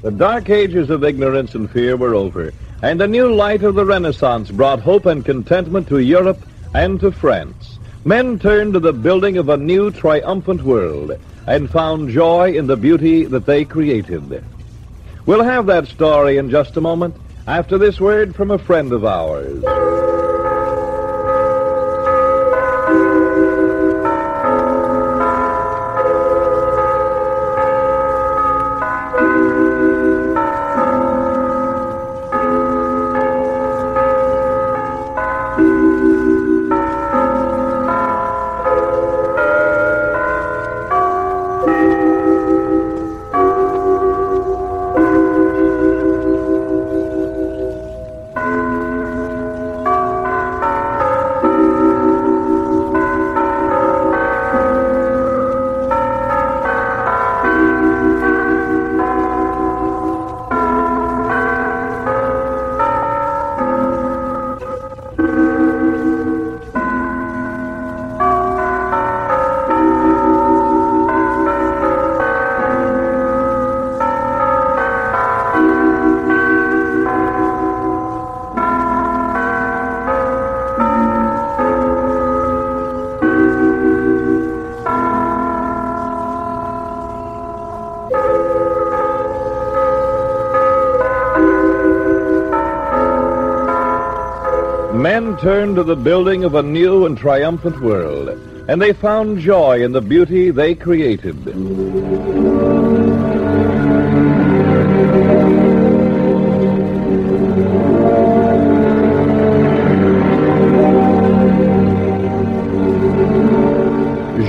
The dark ages of ignorance and fear were over, and the new light of the Renaissance brought hope and contentment to Europe and to France. Men turned to the building of a new triumphant world and found joy in the beauty that they created. We'll have that story in just a moment after this word from a friend of ours. To the building of a new and triumphant world, and they found joy in the beauty they created.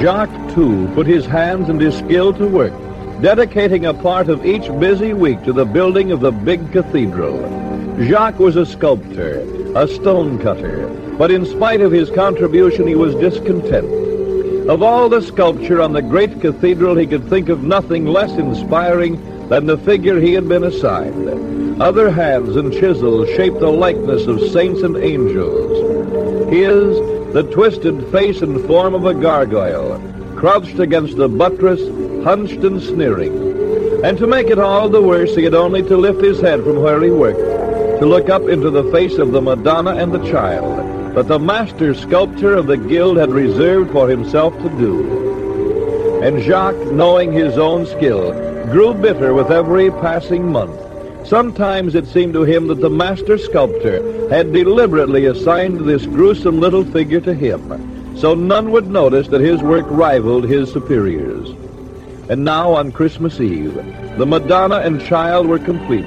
Jacques, too, put his hands and his skill to work, dedicating a part of each busy week to the building of the big cathedral. Jacques was a sculptor, a stone cutter, but in spite of his contribution, he was discontent. Of all the sculpture on the great cathedral, he could think of nothing less inspiring than the figure he had been assigned. Other hands and chisels shaped the likeness of saints and angels. His, the twisted face and form of a gargoyle, crouched against the buttress, hunched and sneering. And to make it all the worse, he had only to lift his head from where he worked, to look up into the face of the Madonna and the child, that the master sculptor of the guild had reserved for himself to do. And Jacques, knowing his own skill, grew bitter with every passing month. Sometimes it seemed to him that the master sculptor had deliberately assigned this gruesome little figure to him, so none would notice that his work rivaled his superiors. And now on Christmas Eve, the Madonna and child were complete,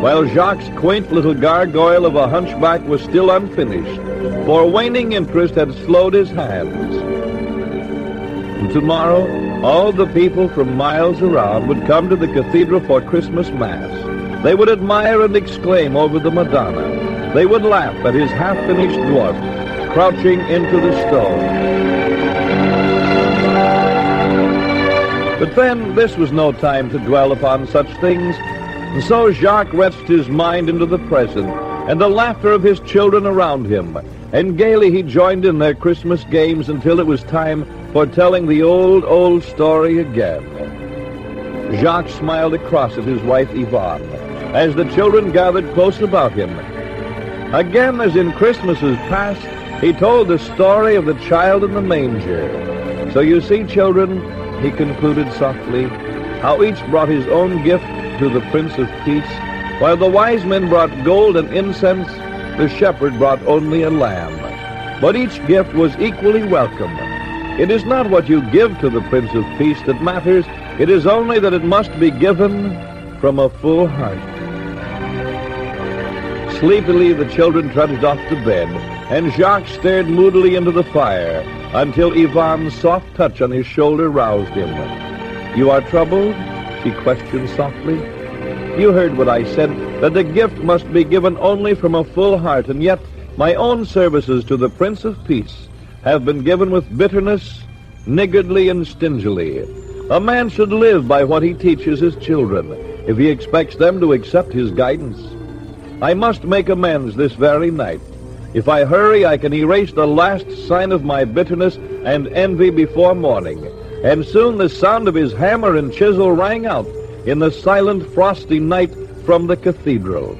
while Jacques' quaint little gargoyle of a hunchback was still unfinished, for waning interest had slowed his hands. And tomorrow, all the people from miles around would come to the cathedral for Christmas Mass. They would admire and exclaim over the Madonna. They would laugh at his half-finished dwarf crouching into the stone. But then, this was no time to dwell upon such things, and so Jacques wrenched his mind into the present and the laughter of his children around him, and gaily he joined in their Christmas games until it was time for telling the old, old story again. Jacques smiled across at his wife Yvonne as the children gathered close about him. Again, as in Christmases past, he told the story of the child in the manger. So you see, children, he concluded softly, how each brought his own gift to the Prince of Peace. While the wise men brought gold and incense, the shepherd brought only a lamb. But each gift was equally welcome. It is not what you give to the Prince of Peace that matters. It is only that it must be given from a full heart. Sleepily, the children trudged off to bed, and Jacques stared moodily into the fire until Yvonne's soft touch on his shoulder roused him. You are troubled? she questioned softly. You heard what I said, that the gift must be given only from a full heart, and yet my own services to the Prince of Peace have been given with bitterness, niggardly, and stingily. A man should live by what he teaches his children, if he expects them to accept his guidance. I must make amends this very night. If I hurry, I can erase the last sign of my bitterness and envy before morning. And soon the sound of his hammer and chisel rang out, in the silent, frosty night from the cathedral.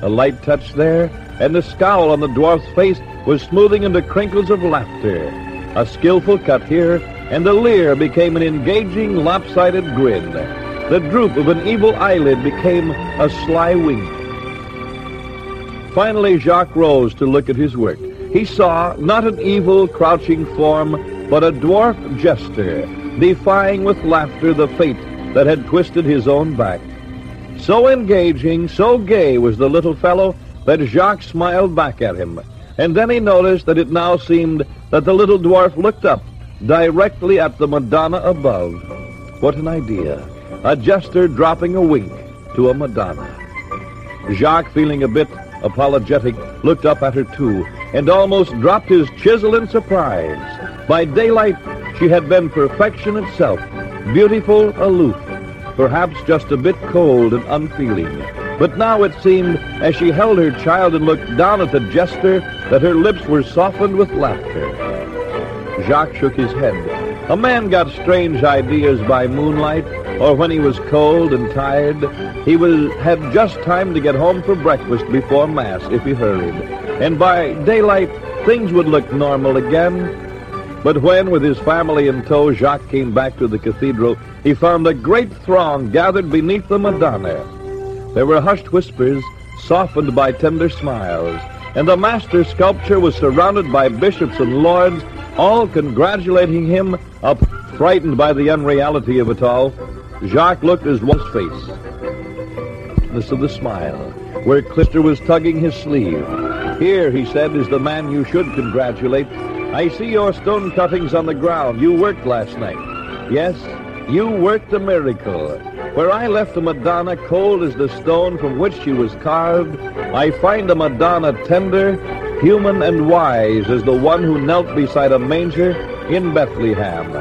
A light touch there, and the scowl on the dwarf's face was smoothing into crinkles of laughter. A skillful cut here, and the leer became an engaging, lopsided grin. The droop of an evil eyelid became a sly wink. Finally, Jacques rose to look at his work. He saw not an evil, crouching form, but a dwarf jester, defying with laughter the fate that had twisted his own back. So engaging, so gay was the little fellow that Jacques smiled back at him. And then he noticed that it now seemed that the little dwarf looked up directly at the Madonna above. What an idea. A jester dropping a wink to a Madonna. Jacques, feeling a bit apologetic, looked up at her too, and almost dropped his chisel in surprise. By daylight, she had been perfection itself, beautiful, aloof, perhaps just a bit cold and unfeeling. But now it seemed, as she held her child and looked down at the jester, that her lips were softened with laughter. Jacques shook his head. A man got strange ideas by moonlight, or when he was cold and tired. He would have just time to get home for breakfast before Mass if he hurried. And by daylight, things would look normal again. But when, with his family in tow, Jacques came back to the cathedral, he found a great throng gathered beneath the Madonna. There were hushed whispers, softened by tender smiles, and the master sculptor was surrounded by bishops and lords, all congratulating him, up frightened by the unreality of it all. Jacques looked at his wife's face. Of the smile, where Clister was tugging his sleeve. Here, he said, is the man you should congratulate. I see your stone cuttings on the ground. You worked last night. Yes, you worked a miracle. Where I left the Madonna cold as the stone from which she was carved, I find a Madonna tender, human, and wise as the one who knelt beside a manger in Bethlehem.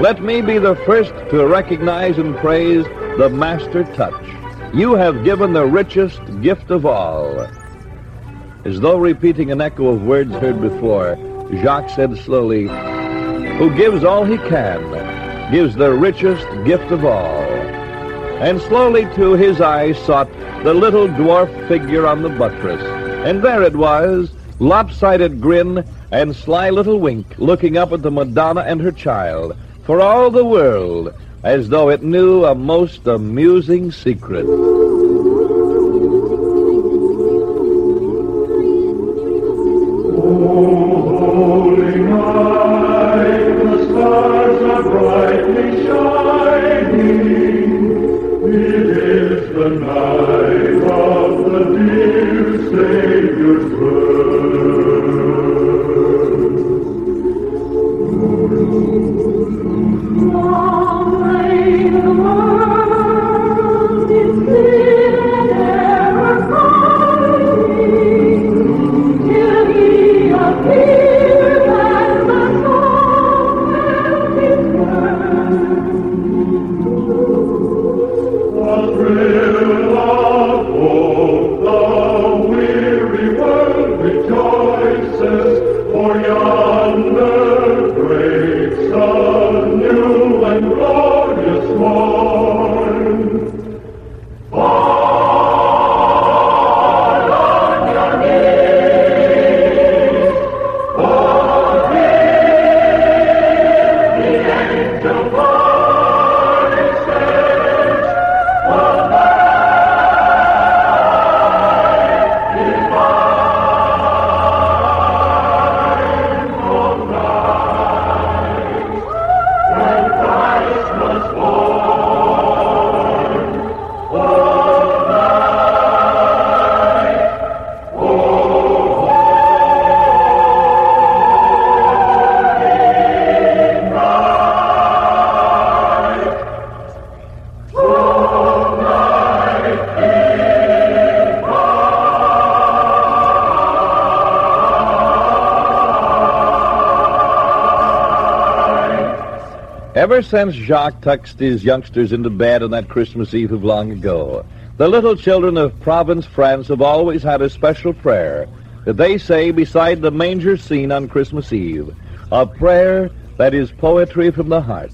Let me be the first to recognize and praise the master touch. You have given the richest gift of all. As though repeating an echo of words heard before, Jacques said slowly, Who gives all he can, gives the richest gift of all. And slowly, too, his eyes sought the little dwarf figure on the buttress. And there it was, lopsided grin and sly little wink, looking up at the Madonna and her child, for all the world, as though it knew a most amusing secret. Ever since Jacques tucked his youngsters into bed on that Christmas Eve of long ago, the little children of Provence, France have always had a special prayer that they say beside the manger scene on Christmas Eve, a prayer that is poetry from the heart.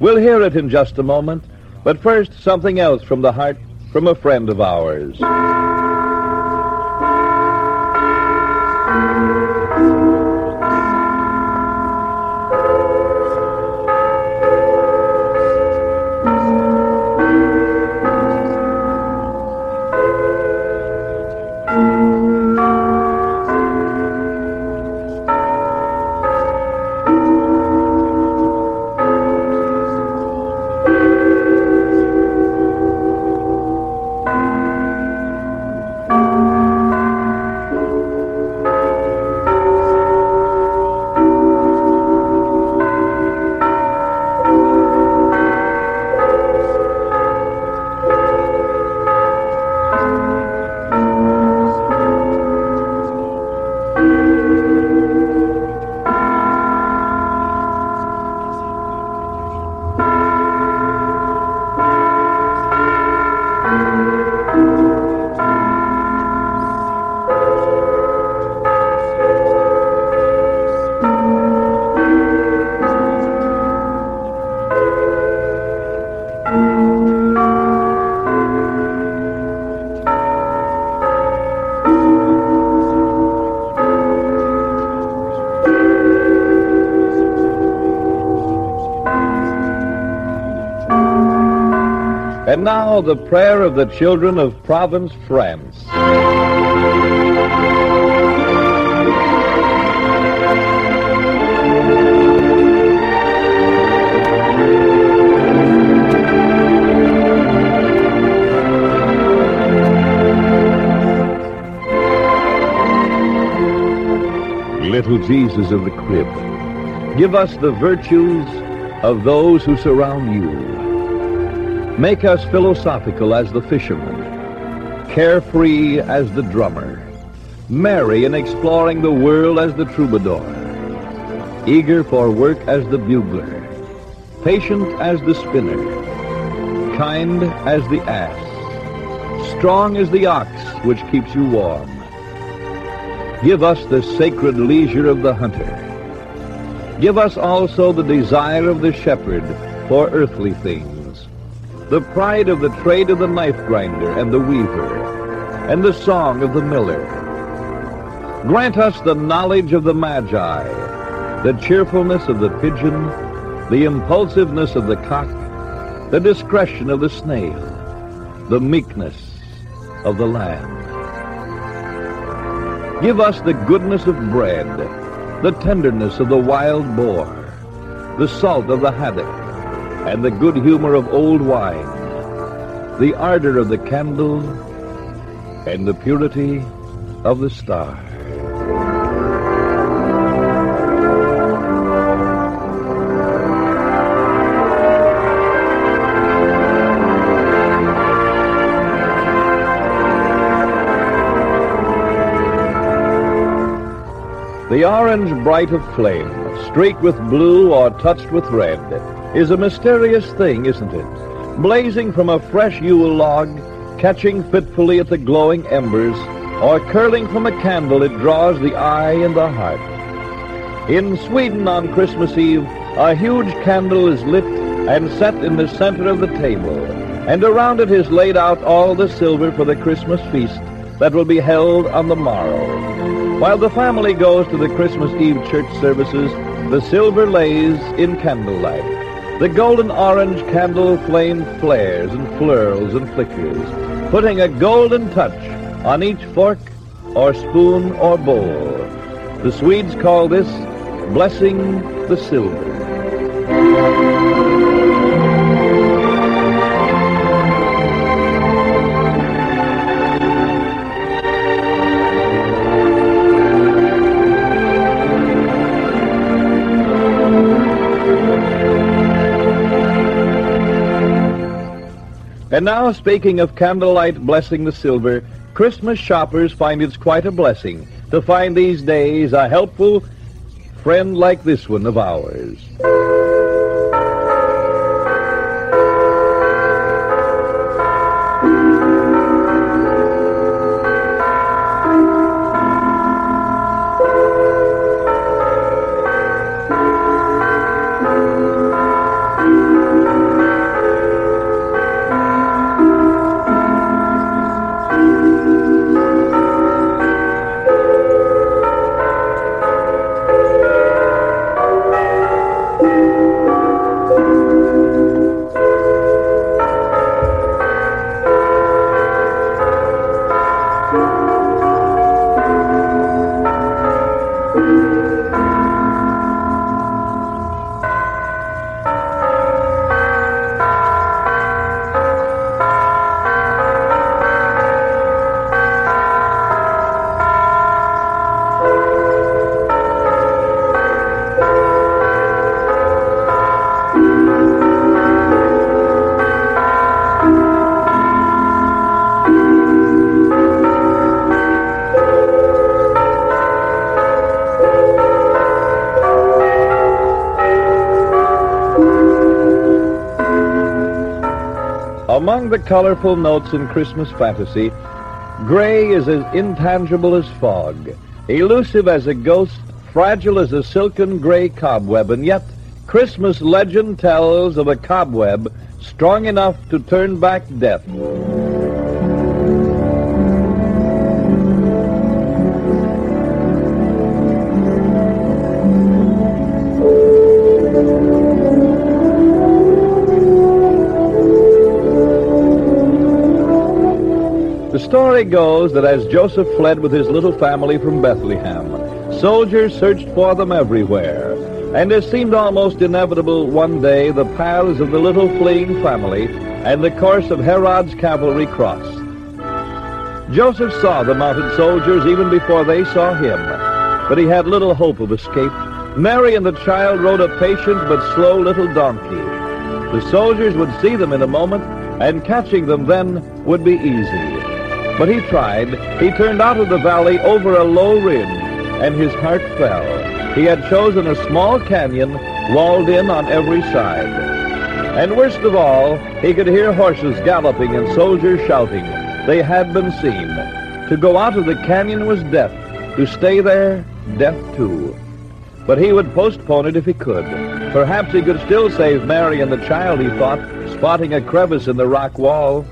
We'll hear it in just a moment, But first, something else from the heart from a friend of ours. And now the prayer of the children of Provence, France. Little Jesus of the crib, give us the virtues of those who surround you. Make us philosophical as the fisherman, carefree as the drummer, merry in exploring the world as the troubadour, eager for work as the bugler, patient as the spinner, kind as the ass, strong as the ox which keeps you warm. Give us the sacred leisure of the hunter. Give us also the desire of the shepherd for earthly things, the pride of the trade of the knife grinder and the weaver, and the song of the miller. Grant us the knowledge of the magi, the cheerfulness of the pigeon, the impulsiveness of the cock, the discretion of the snail, the meekness of the lamb. Give us the goodness of bread, the tenderness of the wild boar, the salt of the haddock, and the good humor of old wine, the ardor of the candle, and the purity of the star. The orange bright of flame, streaked with blue or touched with red, is a mysterious thing, isn't it? Blazing from a fresh Yule log, catching fitfully at the glowing embers, or curling from a candle it draws the eye and the heart. In Sweden on Christmas Eve, a huge candle is lit and set in the center of the table, and around it is laid out all the silver for the Christmas feast that will be held on the morrow. While the family goes to the Christmas Eve church services, the silver lays in candlelight. The golden orange candle flame flares and flirls and flickers, putting a golden touch on each fork or spoon or bowl. The Swedes call this blessing the silver. And now, speaking of candlelight blessing the silver, Christmas shoppers find it's quite a blessing to find these days a helpful friend like this one of ours. Among the colorful notes in Christmas fantasy, gray is as intangible as fog, elusive as a ghost, fragile as a silken gray cobweb, and yet Christmas legend tells of a cobweb strong enough to turn back death. Story goes that as Joseph fled with his little family from Bethlehem, soldiers searched for them everywhere, and it seemed almost inevitable one day the paths of the little fleeing family and the course of Herod's cavalry crossed. Joseph saw the mounted soldiers even before they saw him, but he had little hope of escape. Mary and the child rode a patient but slow little donkey. The soldiers would see them in a moment, and catching them then would be easy. But he tried. He turned out of the valley over a low ridge, and his heart fell. He had chosen a small canyon walled in on every side. And worst of all, he could hear horses galloping and soldiers shouting. They had been seen. To go out of the canyon was death. To stay there, death too. But he would postpone it if he could. Perhaps he could still save Mary and the child, he thought, spotting a crevice in the rock wall.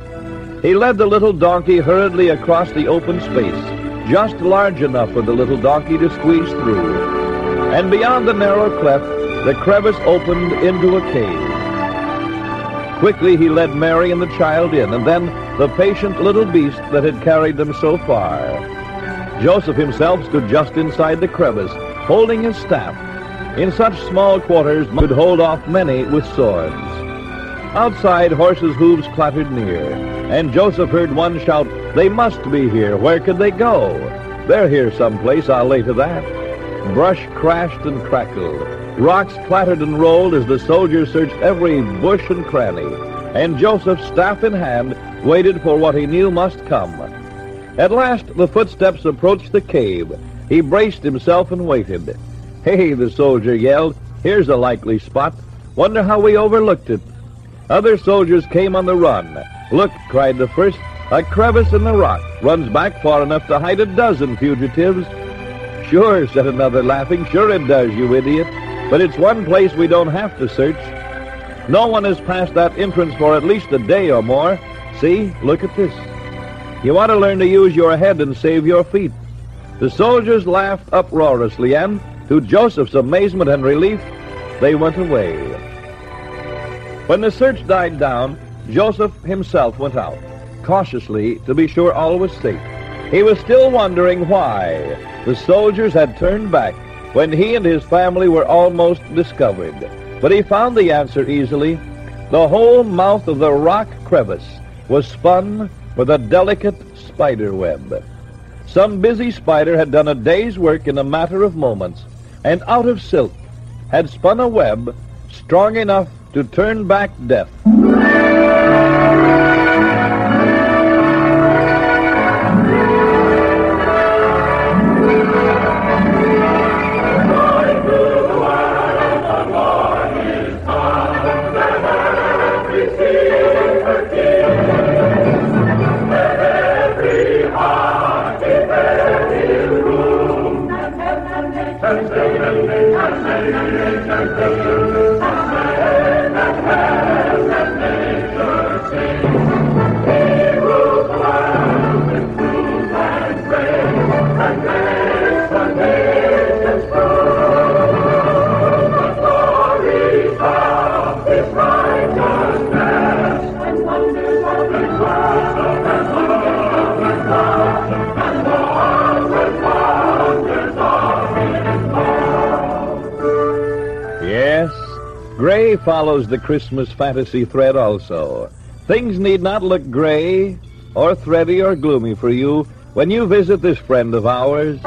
He led the little donkey hurriedly across the open space, just large enough for the little donkey to squeeze through. And beyond the narrow cleft, the crevice opened into a cave. Quickly he led Mary and the child in, and then the patient little beast that had carried them so far. Joseph himself stood just inside the crevice, holding his staff. In such small quarters could hold off many with swords. Outside, horses' hooves clattered near, and Joseph heard one shout, They must be here. Where could they go? They're here someplace, I'll lay to that. Brush crashed and crackled. Rocks clattered and rolled as the soldiers searched every bush and cranny. And Joseph, staff in hand, waited for what he knew must come. At last, the footsteps approached the cave. He braced himself and waited. Hey, the soldier yelled, here's a likely spot. Wonder how we overlooked it. Other soldiers came on the run. Look, cried the first, a crevice in the rock runs back far enough to hide a dozen fugitives. Sure, said another, laughing. Sure it does, you idiot. But it's one place we don't have to search. No one has passed that entrance for at least a day or more. See, look at this. You ought to learn to use your head and save your feet. The soldiers laughed uproariously, and, to Joseph's amazement and relief, they went away. When the search died down, Joseph himself went out, cautiously to be sure all was safe. He was still wondering why the soldiers had turned back when he and his family were almost discovered. But he found the answer easily. The whole mouth of the rock crevice was spun with a delicate spider web. Some busy spider had done a day's work in a matter of moments, and out of silk had spun a web strong enough to turn back death. Follows the Christmas fantasy thread also. Things need not look gray or thready or gloomy for you when you visit this friend of ours.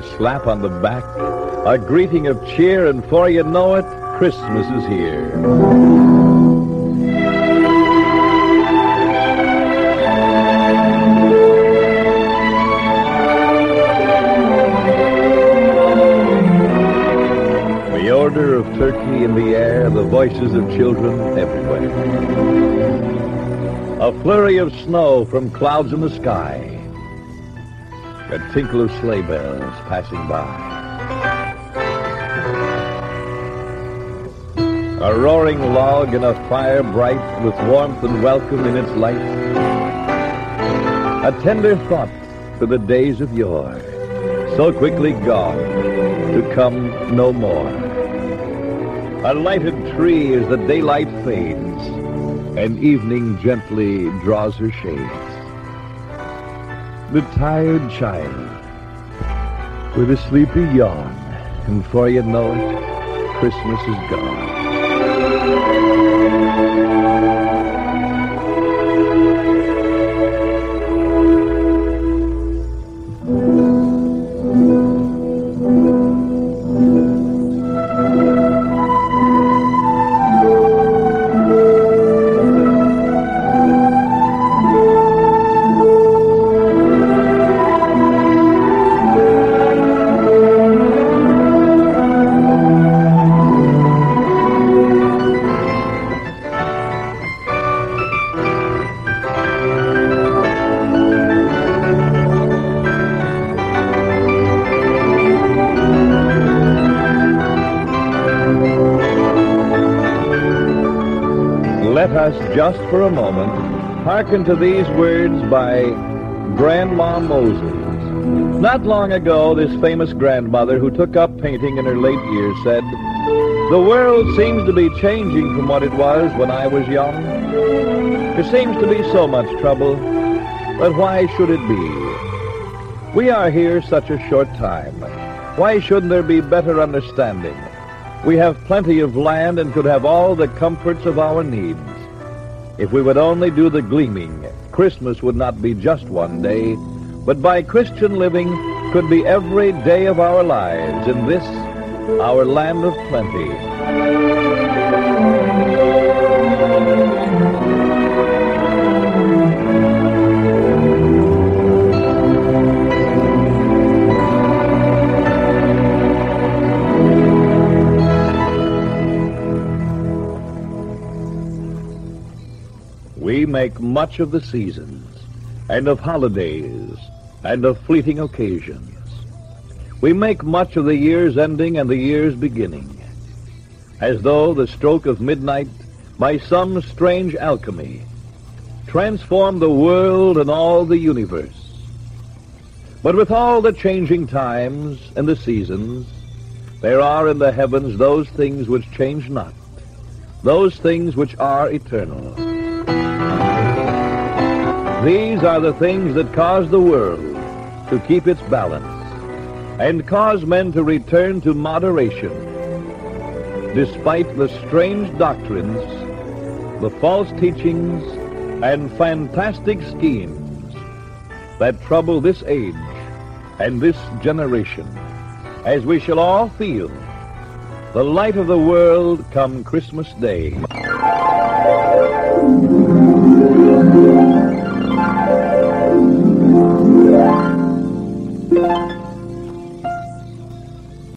Slap on the back, a greeting of cheer, and before you know it, Christmas is here. The odor of turkey in the air, the voices of children everywhere. A flurry of snow from clouds in the sky. A tinkle of sleigh bells passing by. A roaring log and a fire bright with warmth and welcome in its light. A tender thought for the days of yore, so quickly gone to come no more. A lighted tree as the daylight fades, and evening gently draws her shades. The tired child with a sleepy yawn, and before you know it, Christmas is gone. Just for a moment hearken to these words by Grandma Moses. Not long ago, this famous grandmother who took up painting in her late years said, The world seems to be changing from what it was when I was young. There seems to be so much trouble, but why should it be? We are here such a short time. Why shouldn't there be better understanding? We have plenty of land and could have all the comforts of our needs. If we would only do the gleaming, Christmas would not be just one day, but by Christian living could be every day of our lives in this, our land of plenty. Make much of the seasons, and of holidays, and of fleeting occasions. We make much of the year's ending and the year's beginning, as though the stroke of midnight, by some strange alchemy, transformed the world and all the universe. But with all the changing times and the seasons, there are in the heavens those things which change not, those things which are eternal. These are the things that cause the world to keep its balance and cause men to return to moderation despite the strange doctrines, the false teachings, and fantastic schemes that trouble this age and this generation, as we shall all feel the light of the world come Christmas Day.